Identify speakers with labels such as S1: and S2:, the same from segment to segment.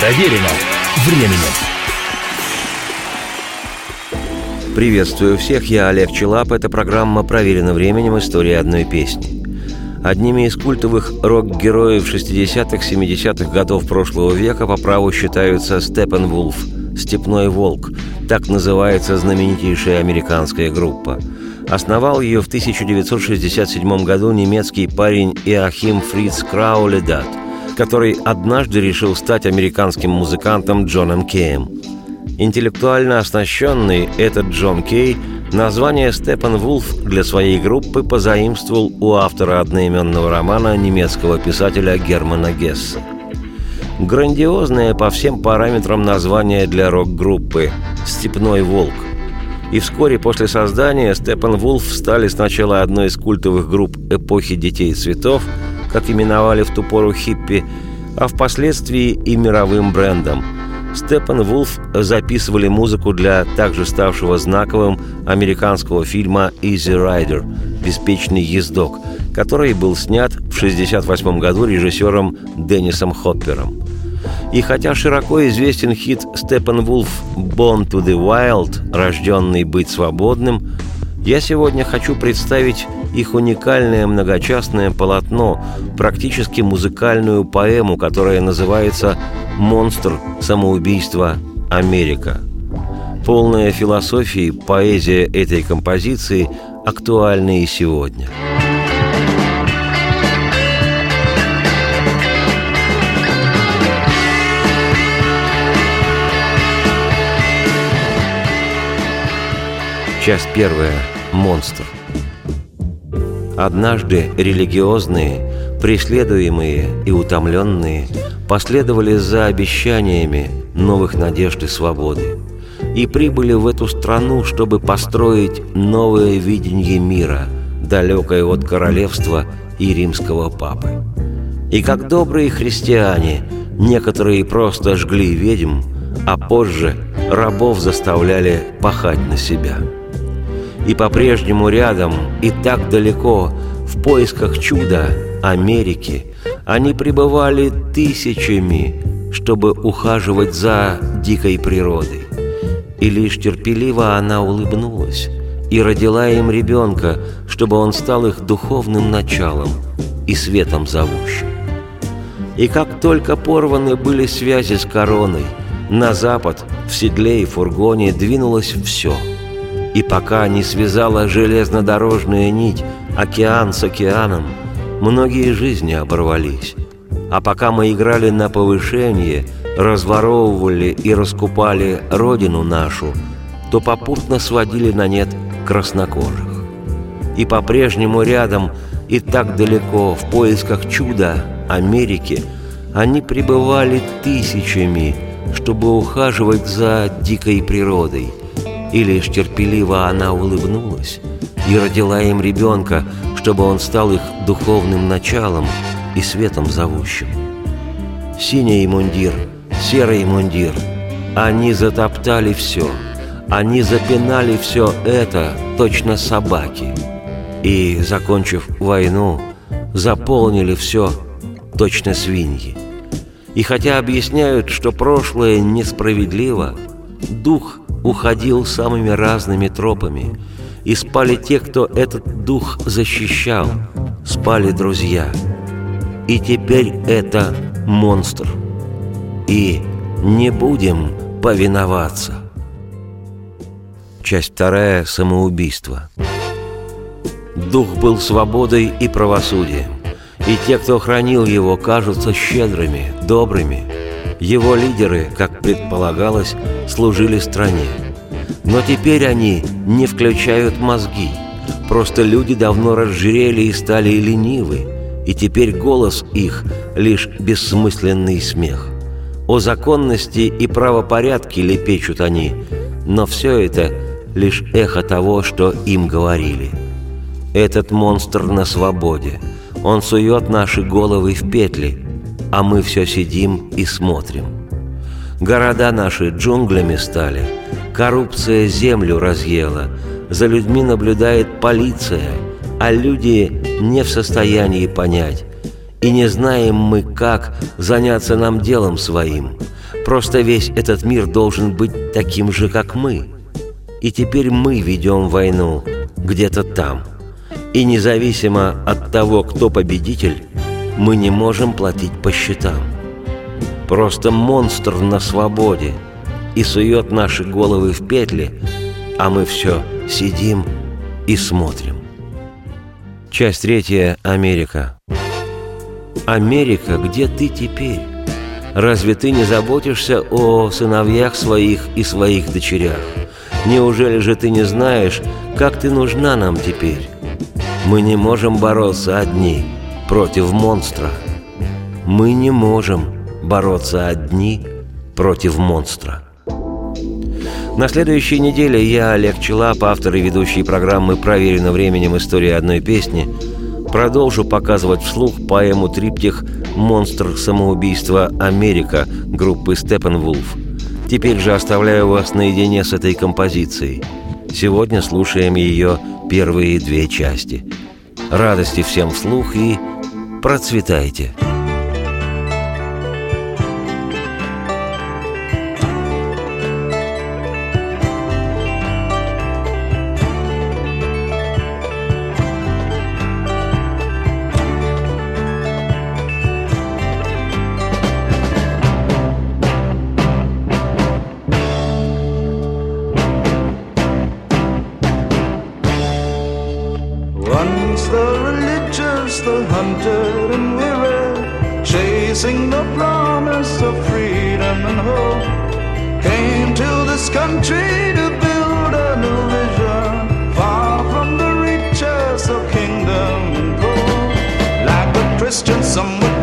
S1: Проверено временем.
S2: Приветствую всех, я Олег Челап. Это программа «Проверено временем. История одной песни». Одними из культовых рок-героев 60-х, 70-х годов прошлого века по праву считаются Степен Вулф, «Степной волк», так называется знаменитейшая американская группа. Основал ее в 1967 году немецкий парень Иохим Фриц Крауледат, который однажды решил стать американским музыкантом Джоном Кеем. Интеллектуально оснащенный этот Джон Кей – Название Степан Вулф для своей группы позаимствовал у автора одноименного романа немецкого писателя Германа Гесса. Грандиозное по всем параметрам название для рок-группы «Степной волк». И вскоре после создания Степан Вулф стали сначала одной из культовых групп эпохи «Детей цветов», как именовали в ту пору хиппи, а впоследствии и мировым брендом – Степан Вулф записывали музыку для также ставшего знаковым американского фильма «Easy Rider» «Беспечный ездок», который был снят в 1968 году режиссером Деннисом Хоппером. И хотя широко известен хит Степан Вулф «Born to the Wild» «Рожденный быть свободным», я сегодня хочу представить их уникальное многочастное полотно, практически музыкальную поэму, которая называется «Монстр самоубийства Америка». Полная философии, поэзия этой композиции актуальна и сегодня. Часть первая. Монстр. Однажды религиозные, преследуемые и утомленные последовали за обещаниями новых надежд и свободы и прибыли в эту страну, чтобы построить новое видение мира, далекое от королевства и римского папы. И как добрые христиане, некоторые просто жгли ведьм, а позже рабов заставляли пахать на себя – и по-прежнему рядом, и так далеко, в поисках чуда Америки, они пребывали тысячами, чтобы ухаживать за дикой природой. И лишь терпеливо она улыбнулась и родила им ребенка, чтобы он стал их духовным началом и светом зовущим. И как только порваны были связи с короной, на запад в седле и фургоне двинулось все – и пока не связала железнодорожная нить океан с океаном, многие жизни оборвались. А пока мы играли на повышение, разворовывали и раскупали родину нашу, то попутно сводили на нет краснокожих. И по-прежнему рядом и так далеко в поисках чуда Америки они пребывали тысячами, чтобы ухаживать за дикой природой – и лишь терпеливо она улыбнулась и родила им ребенка, чтобы он стал их духовным началом и светом зовущим. Синий мундир, серый мундир, они затоптали все, они запинали все это, точно собаки, и, закончив войну, заполнили все, точно свиньи. И хотя объясняют, что прошлое несправедливо, дух уходил самыми разными тропами, и спали те, кто этот дух защищал, спали друзья. И теперь это монстр. И не будем повиноваться. Часть вторая. Самоубийство. Дух был свободой и правосудием, и те, кто хранил его, кажутся щедрыми, добрыми – его лидеры, как предполагалось, служили стране. Но теперь они не включают мозги. Просто люди давно разжирели и стали ленивы, и теперь голос их — лишь бессмысленный смех. О законности и правопорядке лепечут они, но все это — лишь эхо того, что им говорили. Этот монстр на свободе. Он сует наши головы в петли — а мы все сидим и смотрим. Города наши джунглями стали, коррупция землю разъела, за людьми наблюдает полиция, а люди не в состоянии понять. И не знаем мы, как заняться нам делом своим. Просто весь этот мир должен быть таким же, как мы. И теперь мы ведем войну где-то там. И независимо от того, кто победитель, мы не можем платить по счетам. Просто монстр на свободе и сует наши головы в петли, а мы все сидим и смотрим. Часть третья. Америка. Америка, где ты теперь? Разве ты не заботишься о сыновьях своих и своих дочерях? Неужели же ты не знаешь, как ты нужна нам теперь? Мы не можем бороться одни против монстра. Мы не можем бороться одни против монстра. На следующей неделе я, Олег Челап, автор и ведущий программы «Проверено временем. История одной песни», продолжу показывать вслух поэму триптих «Монстр самоубийства Америка» группы «Степенвулф». Теперь же оставляю вас наедине с этой композицией. Сегодня слушаем ее первые две части. Радости всем вслух и процветайте!
S3: country to build a new vision, far from the riches of kingdom gold. Like a Christian, somewhere.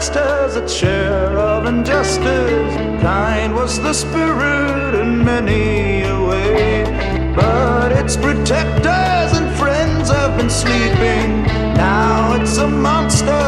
S3: dressed as a chair of injustice. Kind was the spirit in many a way. But its protectors and friends have been sleeping. Now it's a monster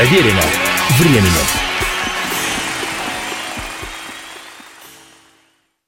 S1: Проверено временем.